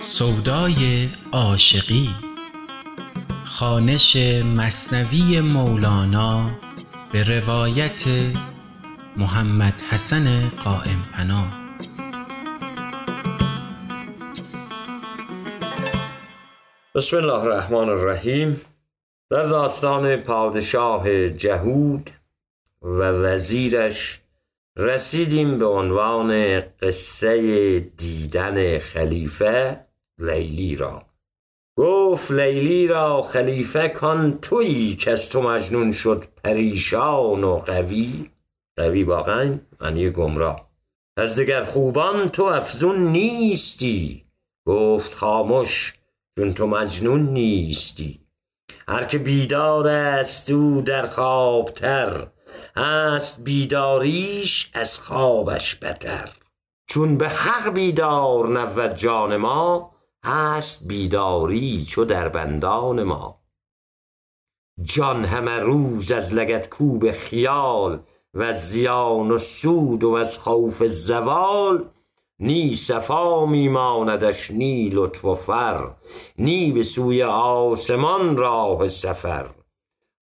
سودای عاشقی خوانش مثنوی مولانا به روایت محمد حسن قایم پناه. بسم الله الرحمن الرحیم. در داستان پادشاه جهود و وزیرش رسیدیم به عنوان قصه دیدن خلیفه لیلی را. گفت لیلی را خلیفه کن تویی که از تو مجنون شد پریشان و قوی. قوی واقعا معنی گمراه. از دگر خوبان تو افزون نیستی. گفت خاموش چون تو مجنون نیستی. هر که بیدار است او در خوابتر هست بیداریش از خوابش بتر. چون به حق بیدار نود جان ما هست بیداری چو در بندان ما. جان همه روز از لگت کوب خیال و زیان و سود و از خوف زوال نی صفا میماندش نی لطف و فر نی به سوی آسمان راه سفر.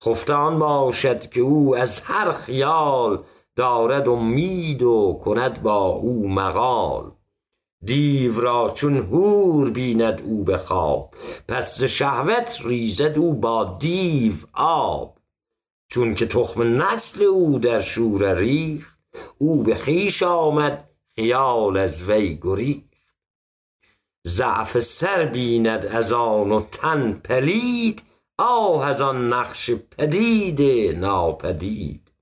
خفته باشد که او از هر خیال دارد امید و کند با او مقال. دیو را چون هور بیند او به خواب پس شهوت ریزد او با دیو آب. چون که تخم نسل او در شوره ریخت او به خویش آمد خیال از وی گریخت. ضعف سر بیند از آن و تن پلید آه از آن نقش پدید ناپدید.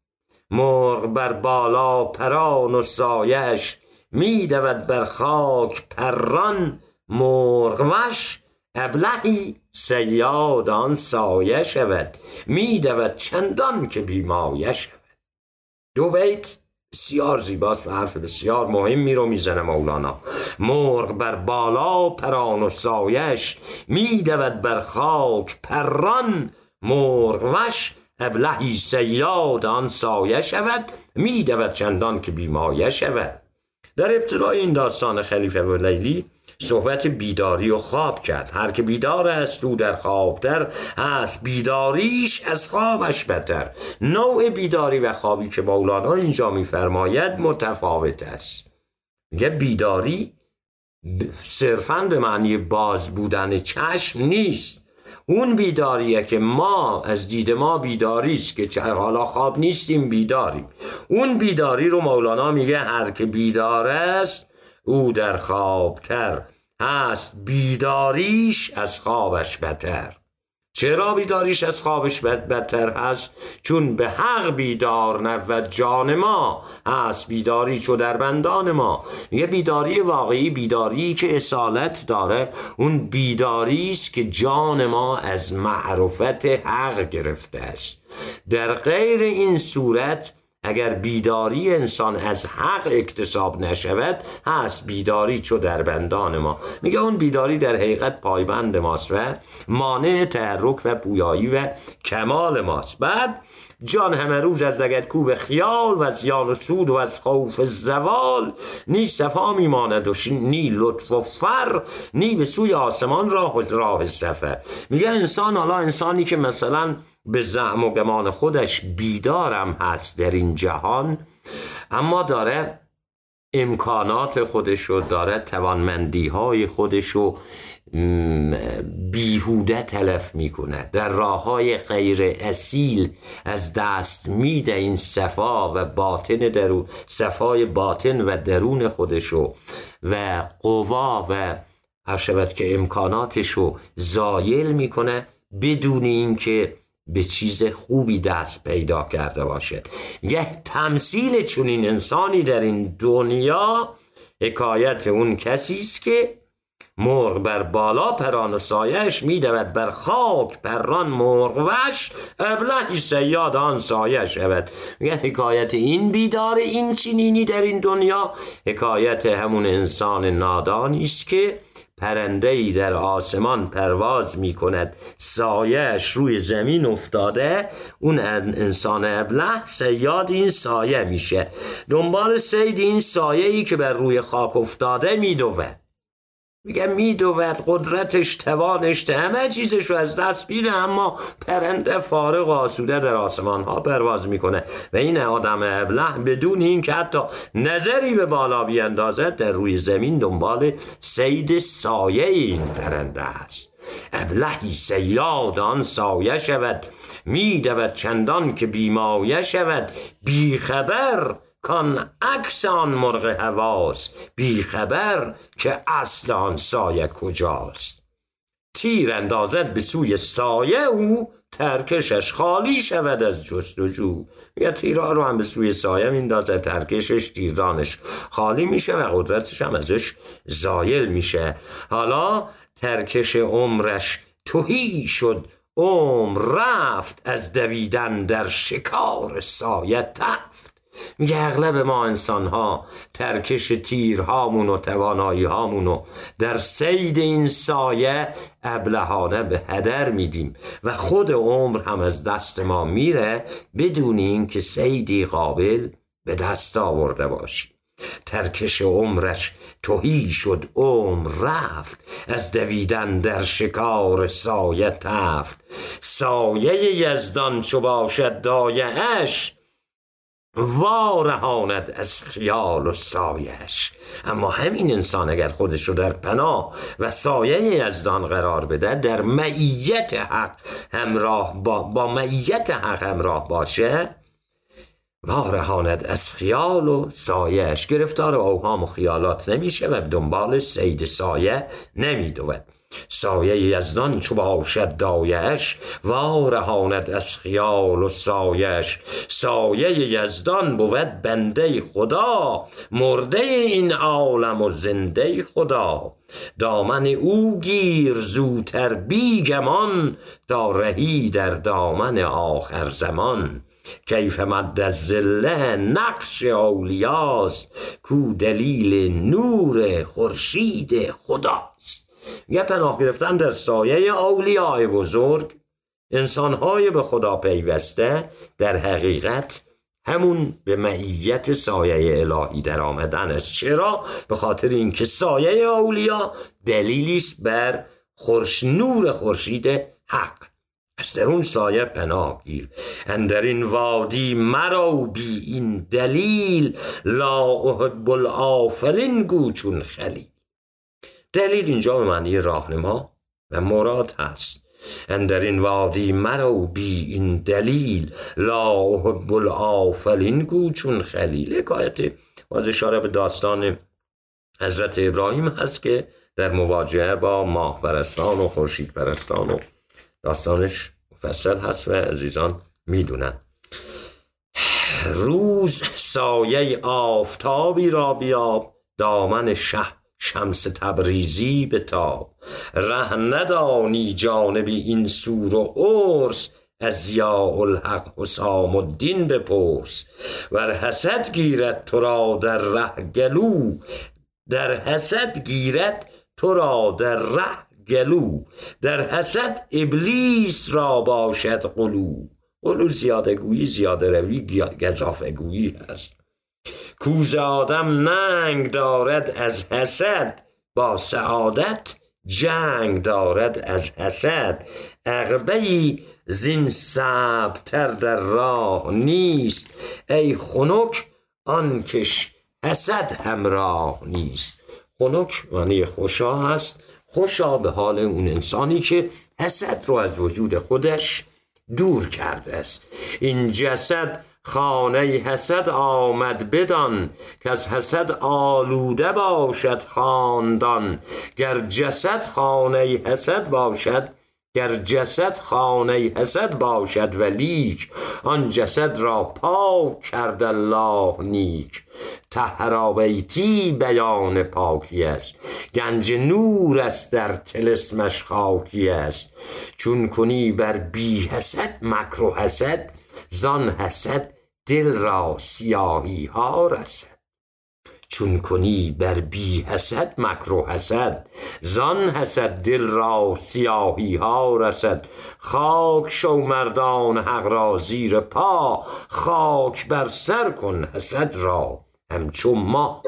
مرغ بر بالا پران و سایش می دود بر خاک پران. مرغ وش ابلهی صیاد آن سایه شود می دود چندان که بیمایه شود. دو بیت بسیار زیباست و حرف بسیار مهمی رو می‌زنه مولانا. مرغ بر بالا پران و سایش میدود بر خاک پران. مرغ وش ابلهی سیاد آن سایه شود میدود چندان که بیمایه شود. در ابتدای این داستان خلیفه و لیلی صحبت بیداری و خواب کرد. هر که بیدار است او در خوابتر هست بیداریش از خوابش بتر نوع بیداری و خوابی که مولانا اینجا میفرماید متفاوت است. میگه بیداری صرفا به معنی باز بودن چشم نیست. اون بیداریه که ما از دید ما بیداری است که چه حالا خواب نیستیم بیداریم. اون بیداری رو مولانا میگه هر که بیدار است او در خوابتر هست بیداریش از خوابش بتر چرا بیداریش از خوابش بدتر هست؟ چون به حق بیدار نود جان ما هست بیداری چو در بندان ما. یه بیداری واقعی بیداری که اصالت داره اون بیداری است که جان ما از معرفت حق گرفته است. در غیر این صورت اگر بیداری انسان از حق اکتساب نشود هست بیداری چو در بندان ما. میگه اون بیداری در حقیقت پایبند ماست و مانع تحرک و پویایی و کمال ماست. بعد جان همه روز از لگت کوب خیال و از زیان و سود و از خوف زوال. نی صفا میماند و نی لطف و فر نی به سوی آسمان راه و راه سفر میگه انسان حالا انسانی که مثلا به زعم و گمان خودش بیدارم هست در این جهان اما داره امکانات خودشو داره توانمندی های خودشو بیهوده تلف می‌کنه. در راه های غیر اصیل از دست میده این صفا و باطن درون صفای باطن و درون خودشو و قوا و هر شود که امکاناتشو زایل می‌کنه بدون اینکه به چیز خوبی دست پیدا کرده باشد. یه تمثیل چنین انسانی در این دنیا حکایت اون کسی است که مرغ بر بالا پران و سایش میدود بر خاک پران مرغ وش. ابلهی سیاد آن سایه شود. میگن حکایت این بیدار این چنینی در این دنیا حکایت همون انسان نادانی است که پرنده ای در آسمان پرواز می کند سایهش روی زمین افتاده. اون انسان ابله سیاد این سایه میشه. دنبال سید این سایه ای که بر روی خاک افتاده میدوه میگه میدود قدرتش توانش همه چیزش رو از دست میده اما پرنده فارغ آسوده در آسمان ها پرواز می‌کنه. و این آدم ابله بدون این که حتی نظری به بالا بیاندازد در روی زمین دنبال سید سایه این پرنده است. ابلهی سیاد آن سایه شود. میدود چندان که بیمایه شود. بیخبر کان عکس آن مرغ هواست بیخبر که اصل آن سایه کجاست. تیر اندازد به سوی سایه او ترکشش خالی شود از جستجو. یا تیرها رو هم به سوی سایه میندازه ترکشش تیردانش خالی میشه و قدرتش هم ازش زایل میشه. حالا ترکش عمرش توهی شد عمر رفت از دویدن در شکار سایه تفت. میگه اغلب ما انسان ها ترکش تیرهامون و توانایی هامون در سید این سایه ابلهانه به هدر میدیم و خود عمر هم از دست ما میره بدون اینکه سیدی قابل به دست آورده باشیم. ترکش عمرش توهی شد عمر رفت. از دویدن در شکار سایه تفت. سایه یزدان چو باشد دایهش وارهاند از خیال و سایش اما همین انسان اگر خودش رو در پناه و سایه یزدان قرار بده در معیت حق همراه با, با معیت حق همراه باشه. وارهاند از خیال و سایش گرفتار اوهام و خیالات نمیشه و دنبال سید سایه نمیدود. سایه یزدان چو باشد دایش وارهاند از خیال و سایش. سایه یزدان بود بنده خدا مرده این عالم و زنده خدا. دامن او گیر زوتر بیگمان تا رهی در دامن آخر زمان. کیف مد زله نقش اولیاست کو دلیل نور خورشید خداست. یه پناه گرفتن در سایه اولیای بزرگ. انسانهای به خدا پیوسته در حقیقت همون به معیت سایه الهی در آمدن است. چرا؟ به خاطر اینکه سایه اولیا دلیلی است بر خورش نور خورشید حق. از در اون سایه پناه گیر. اندر این وادی مرو بی این دلیل. لا احب الافلین گو چون خلیل. دلیل اینجا به معنی راهنما و مراد هست. اندر این وادی مرو بی این دلیل. لا احب الافلین گو چون خلیل. حکایت باز اشاره به داستان حضرت ابراهیم هست که در مواجهه با ماه پرستان و خورشید پرستان و داستانش مفصل هست و عزیزان می‌دونن. روز سایه آفتابی را بیاب دامن شه. شمس تبریزی به تاب ره ندانی جانبی این سور و عرس از زیاء الحق حسام الدین بپرس. ور حسد گیرد تو را در ره گلو در حسد گیرد تو را در ره گلو. در حسد ابلیس را باشد قلو قلو زیاده گویی زیاده روی گذافه گویی هست. کوز آدم ننگ دارد از حسد با سعادت جنگ دارد از حسد. عقبه زین سبتر در راه نیست ای خنک آنکش حسد همراه نیست. خنک معنی خوشا هست خوشا به حال اون انسانی که حسد رو از وجود خودش دور کرده است. این جسد خانه حسد آمد بدان که از حسد آلوده باشد خاندان. گر جسد خانه حسد باشد گر جسد خانه حسد باشد و لیک آن جسد را پاک کرد الله نیک. تهرابیتی بیان پاکی است. گنج نور است در تلسمش خاکی است. چون کنی بر بی حسد مکر و حسد زان حسد دل را سیاهی ها رسد. چون کنی بر بی حسد مکر و حسد. زان حسد دل را سیاهی ها رسد. خاک شو مردان حق را زیر پا. خاک بر سر کن حسد را. همچون ما.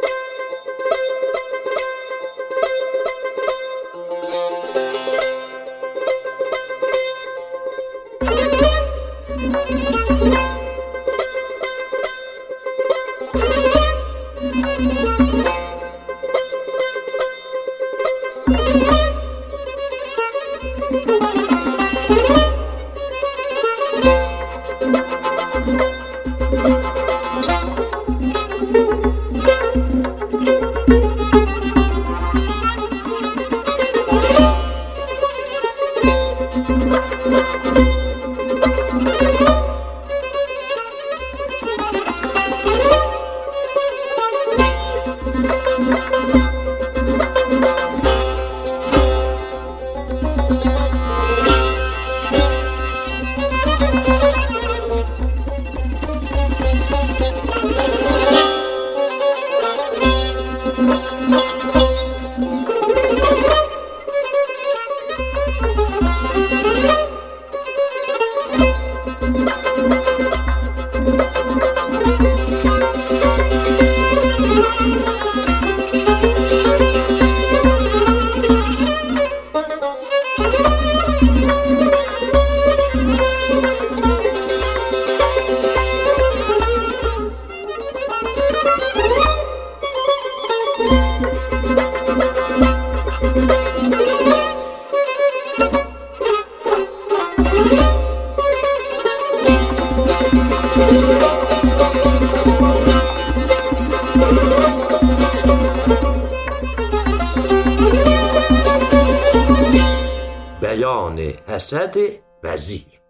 حسد وزیر.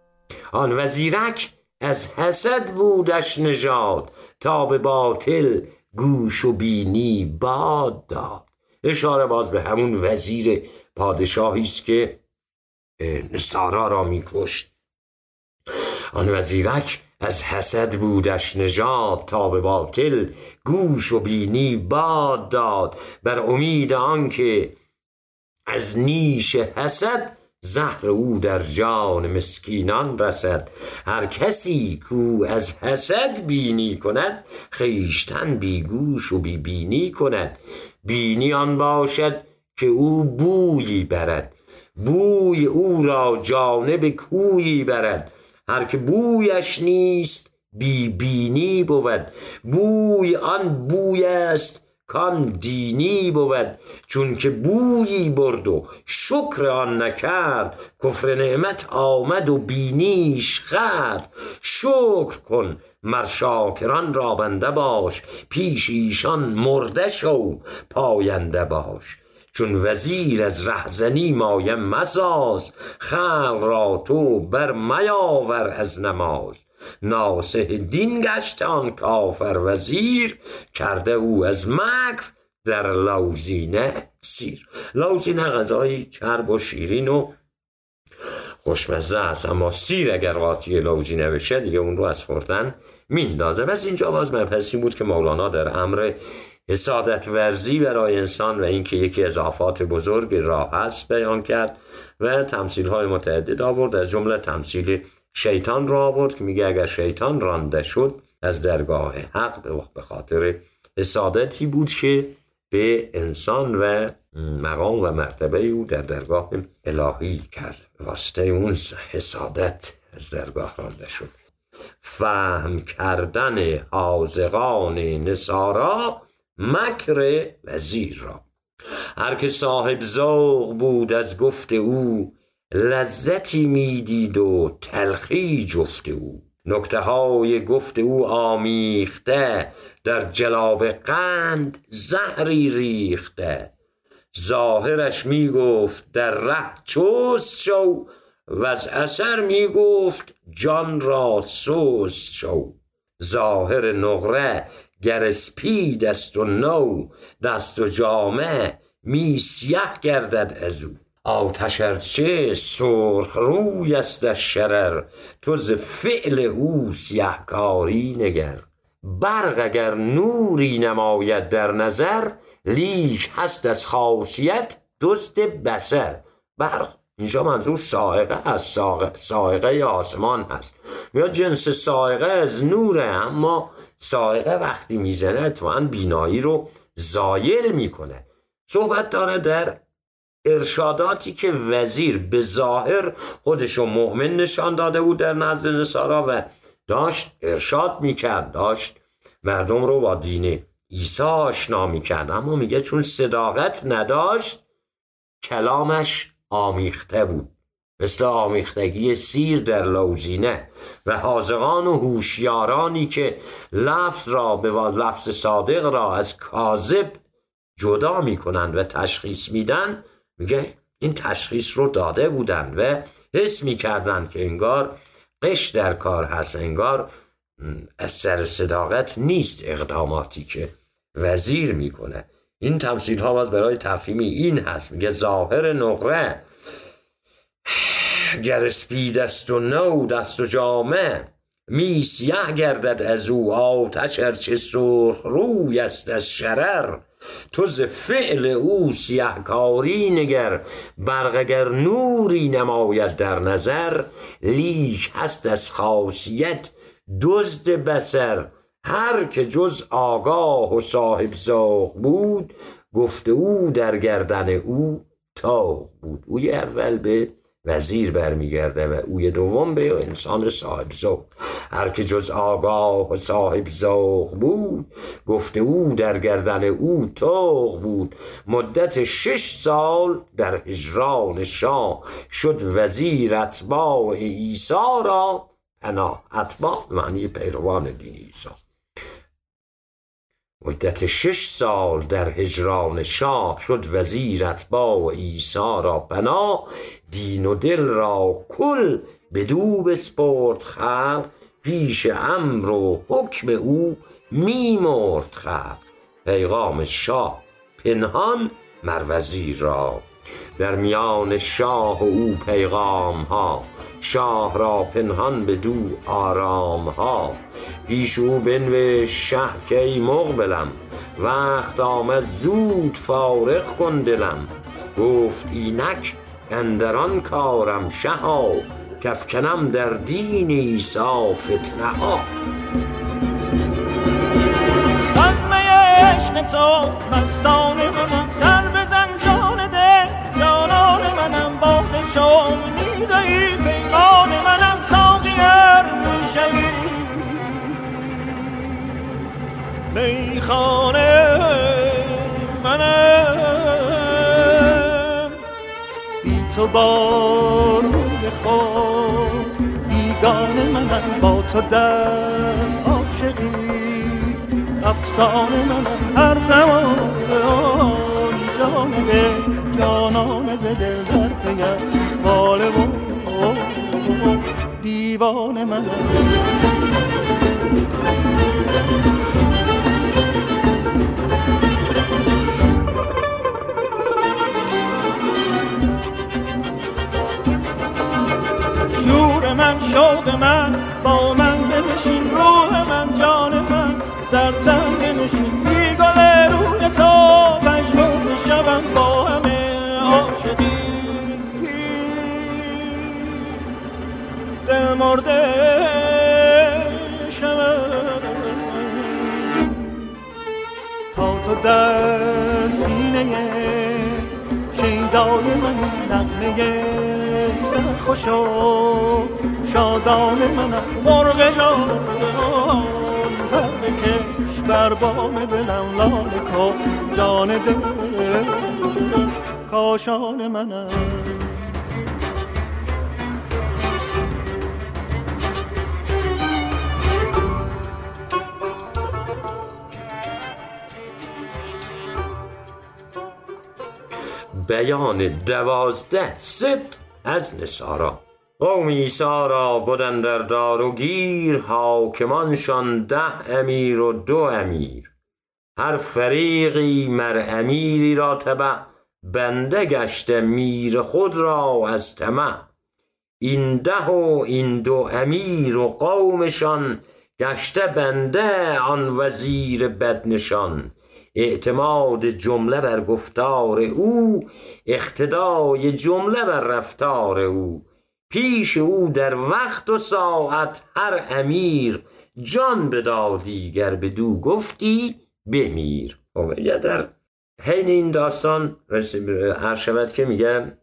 آن وزیرک از حسد بودش نژاد تا به باطل گوش و بینی باد داد. اشاره باز به همون وزیر پادشاهی است که سارا را میکشت. آن وزیرک از حسد بودش نژاد تا به باطل گوش و بینی باد داد. بر امید آنکه از نیش حسد زهر او در جان مسکینان رسد. هر کسی کو از حسد بینی کند خیشتن بیگوش و بی بینی کند. بینی آن باشد که او بویی برد. بوی او را جانب کویی برد. هر که بویش نیست بی بینی بود. بوی آن بوی است کان دینی بود چون که بویی برد و شکر آن نکرد. کفر نعمت آمد و بینیش خرد. شکر کن مر شاکران را بنده باش پیش ایشان مرده شو پاینده باش. چون وزیر از رهزنی مایه مساز خلق را تو بر میاور از نماز. ناسه دین گشت آن کافر وزیر کرده او از مکر در لوزینه سیر. لوزینه غذای چرب و شیرین و خوشمزه است. اما سیر اگر قاطی لوزینه بشه دیگه اون رو از خوردن میندازه. بس اینجا باز مبحثی بود که مولانا در امر حسادت ورزی برای انسان و اینکه یکی از آفات بزرگ راه هست بیان کرد و تمثیل های متعدد آورد. از جمله تمثیل شیطان را آورد که میگه اگر شیطان رانده شد از درگاه حق به خاطر حسادتی بود که به انسان و مقام و مرتبه او در درگاه الهی کرد. واسطه اون حسادت از درگاه رانده شد. فهم کردن حاضقان نصارا مکر وزیر را. هر که صاحب ذوق بود از گفت او لذتی می‌دید و تلخی جفت او. نکته های گفت او آمیخته در جلاب قند زهری ریخته. ظاهرش می‌گفت در ره چوست شو و از اثر می‌گفت جان را سوست شو. ظاهر نقره گر اسپی دست و نو دست و جامه می سیه گردد از او. آتش ارچه سرخ روی است از شرر تو ز فعل او سیهکاری نگر. برق اگر نوری نماید در نظر لیک هست از خاصیت دزد بسر برق اینجا منظور سائقه از سائقه آسمان هست. میاد جنس سائقه از نوره اما سائقه وقتی می‌زنه اتفاقا بینایی رو زایل می‌کنه. صحبت داره در ارشاداتی که وزیر به ظاهر خودشو مؤمن نشان داده بود در نزد نصارا و داشت ارشاد می‌کرد داشت مردم رو با دین عیسی آشنا می‌کرد. اما میگه چون صداقت نداشت کلامش آمیخته بود. مثل آمیختگی سیر در لوزینه و حاضقان و هوشیارانی که لفظ را به لفظ صادق را از کاذب جدا می‌کنند و تشخیص میدن میگه این تشخیص رو داده بودند و حس می‌کردند که انگار قش در کار هست انگار از صداقت نیست اقداماتی که وزیر می‌کنه. این تمثیل ها باز برای تفهیمی این هست. میگه ظاهر نقره گر اسپید است و نو دست و جامه می گردد از او آتش ارچه سرخ روی است از شرر. تو ز فعل او کاری نگر برق اگر نوری نماید در نظر لیک هست از خاصیت دزد بسر هر که جز آگاه و صاحب زاغ بود گفته او در گردن او تاغ بود. اوی اول به وزیر برمیگرده و اوی دوم به انسان صاحب ذوق. هر که جز آگاه و صاحب ذوق بود گفته او در گردن او توق بود. مدت شش سال در هجران شاه شد وزیر اتباع عیسی را. پناه اتباع معنی پیروان دین عیسی. مدت شش سال در هجران شاه شد وزیر اتباع عیسی را بنا دین و دل را کل بدو بسپرد خلق پیش امر و حکم او میمرد خلق. پیغام شاه پنهان مر وزیر را در میان شاه و او پیغام ها شاه را پنهان به دو آرام ها پیش او بنوشت شه که ای مقبلم وقت آمد زود فارغ کن دلم. گفت اینک اندران کارم شها کفکنم در دین ایسا فتنه ها. از عشق تو مستان منم باد چون می‌دهی پیمان منم ساقیر می‌شوی میخانه منم. بی تو بار خود بیگانه منم با تو در عاشقی. افسانه منم هر زمان جان به جانان ز دل در پیم باله و دیوانه منم من شوق من با من بنشین روح من جان من در تن بنشین. مرده شوم تا تو در سینه شیدای من نغمه سرخوش شادان منم مرغ جان بکش بر بام دلم لاله کن جان دل کاشان منم بیان دوازده سبت از نصارا. قوم ایسا را بودن در دار و گیر حاکمانشان ده امیر و دو امیر. هر فریقی مر امیری را تبع بنده گشته میر خود را از طمع. این ده و این دو امیر و قومشان گشته بنده آن وزیر بدنشان. اعتماد جمله بر گفتار او اقتدای جمله بر رفتار او. پیش او در وقت و ساعت هر امیر جان بدادی گر بدو گفتی بمیر. خب، در حین این داستان هر شود که میگه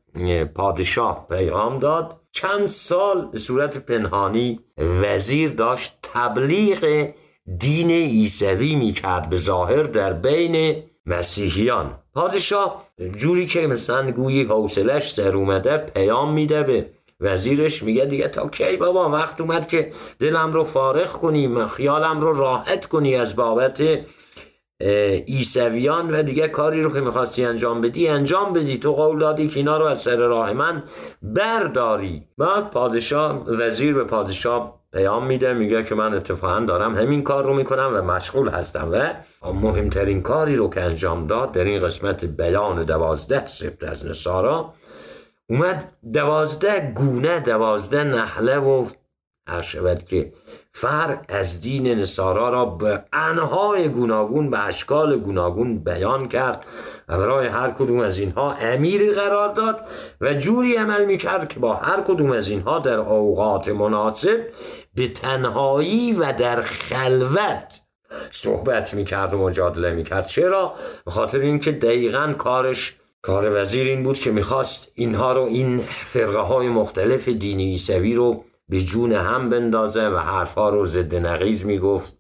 پادشاه پیام داد. چند سال به صورت پنهانی وزیر داشت تبلیغ دین عیسوی می‌کرد به ظاهر در بین مسیحیان. پادشاه جوری که مثلا گویی حوصلش سر اومده پیام میده به وزیرش میگه دیگه تا کی بابا وقت اومد که دلم رو فارغ کنی خیالم رو راحت کنی از بابت ایسویان و دیگه کاری رو که می‌خواستی انجام بدی انجام بدی. تو قول دادی که اینا رو از سر راه من برداری. بعد پادشاه وزیر به پادشاه پیام میده میگه که من اتفاقا دارم همین کار رو می‌کنم و مشغول هستم و مهمترین کاری رو که انجام داد در این قسمت بیان دوازده سبت از نصارا اومد دوازده گونه دوازده نحله و هر شود که فرق از دین نصارا را به انهای گوناگون به اشکال گوناگون بیان کرد و برای هر کدوم از اینها امیری قرار داد و جوری عمل می‌کرد که با هر کدوم از اینها در اوقات مناسب به تنهایی و در خلوت صحبت می‌کرد و مجادله می‌کرد چرا؟ به خاطر اینکه دقیقا کارش کار وزیر این بود که می‌خواست اینها رو این فرقه های مختلف دینی ایسوی رو به جون هم بندازه و حرفها رو ضد نقیز می‌گفت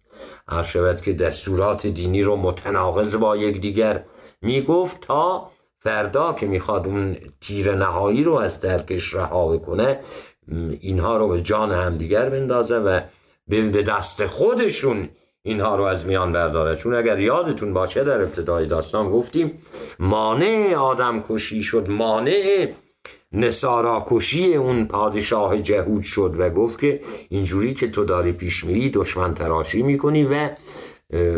هر شود که دستورات دینی رو متناقض با یکدیگر می‌گفت تا فردا که می‌خواد اون تیر نهایی رو از درکش رها بکنه اینها رو به جان همدیگر بندازه و به دست خودشون اینها رو از میان برداره. چون اگر یادتون باشه در ابتدای داستان گفتیم مانع آدم کشی شد مانع نسارا کشی اون پادشاه جهود شد و گفت که اینجوری که تو داری پیش میری دشمن تراشی می‌کنی و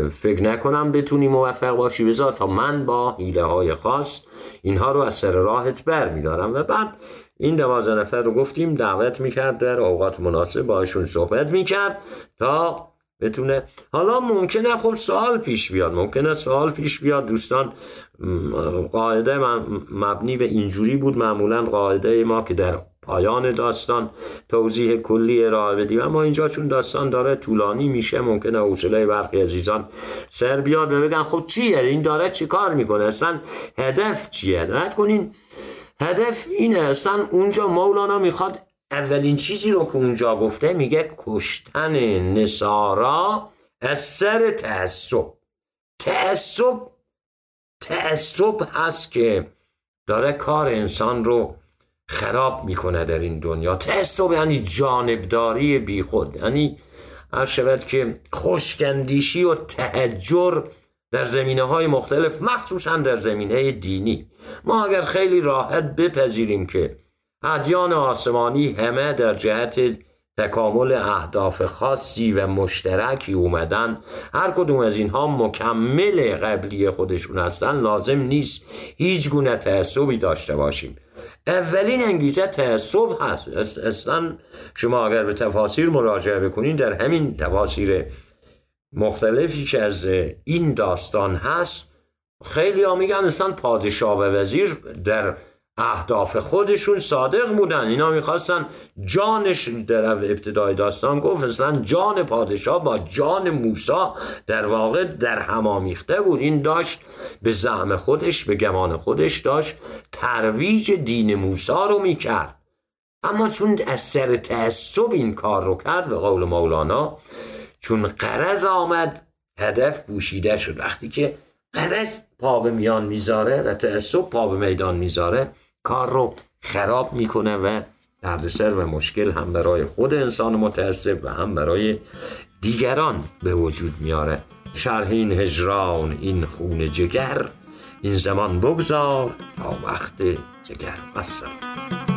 فکر نکنم بتونی موفق باشی. بذار تا من با حیله های خاص اینها رو از سر راهت بر میدارم و بعد این دوازده نفر رو گفتیم دعوت می‌کرد در اوقات مناسب باشون صحبت می‌کرد تا بتونه حالا ممکنه خب سوال پیش بیاد ممکنه سوال پیش بیاد. دوستان قاعده مبنی به اینجوری بود معمولا قاعده ما که در پایان داستان توضیح کلی ارائه بدیم. اما اینجا چون داستان داره طولانی میشه ممکنه حوصله برخی عزیزان سر بیاد و بگن خب چیه؟ این داره چی کار می‌کنه؟ اصلا هدف چیه؟ نهت کنین. هدف اینه اصلا اونجا مولانا می‌خواد اولین چیزی رو که اونجا گفته میگه کشتن نصارا از سر تعصب. تعصب تعصب هست که داره کار انسان رو خراب می‌کنه در این دنیا. تعصب یعنی جانبداری بیخود یعنی هر شود که خوشکندیشی و تهجر در زمینه های مختلف مخصوصا در زمینه دینی. ما اگر خیلی راحت بپذیریم که ادیان آسمانی همه در جهت تکامل اهداف خاصی و مشترکی اومدن هر کدوم از اینها مکمل قبلی خودشون هستن لازم نیست هیچ گونه تعصبی داشته باشیم. اولین انگیزه تعصب هست. اصلا شما اگر به تفاسیر مراجعه بکنین در همین تفاسیر مختلفی که از این داستان هست خیلی ها میگن اصلا پادشاه و وزیر در اهداف خودشون صادق بودن. اینا می‌خواستن جانش در ابتدای داستان گفت اصلا جان پادشاه با جان موسا در واقع در همامیخته بود. این داشت به زعم خودش به گمان خودش داشت ترویج دین موسا رو می‌کرد. اما چون از سر تعصب این کار رو کرد به قول مولانا چون قرض آمد هدف پوشیده شد. وقتی که قرض پا به میان می‌ذاره و تعصب پا به میدان می‌ذاره کار رو خراب می‌کنه و دردسر و مشکل هم برای خود انسان متعصب و هم برای دیگران به وجود میاره شرح این هجران این خون جگر این زمان بگذار تا وقت جگر بسر.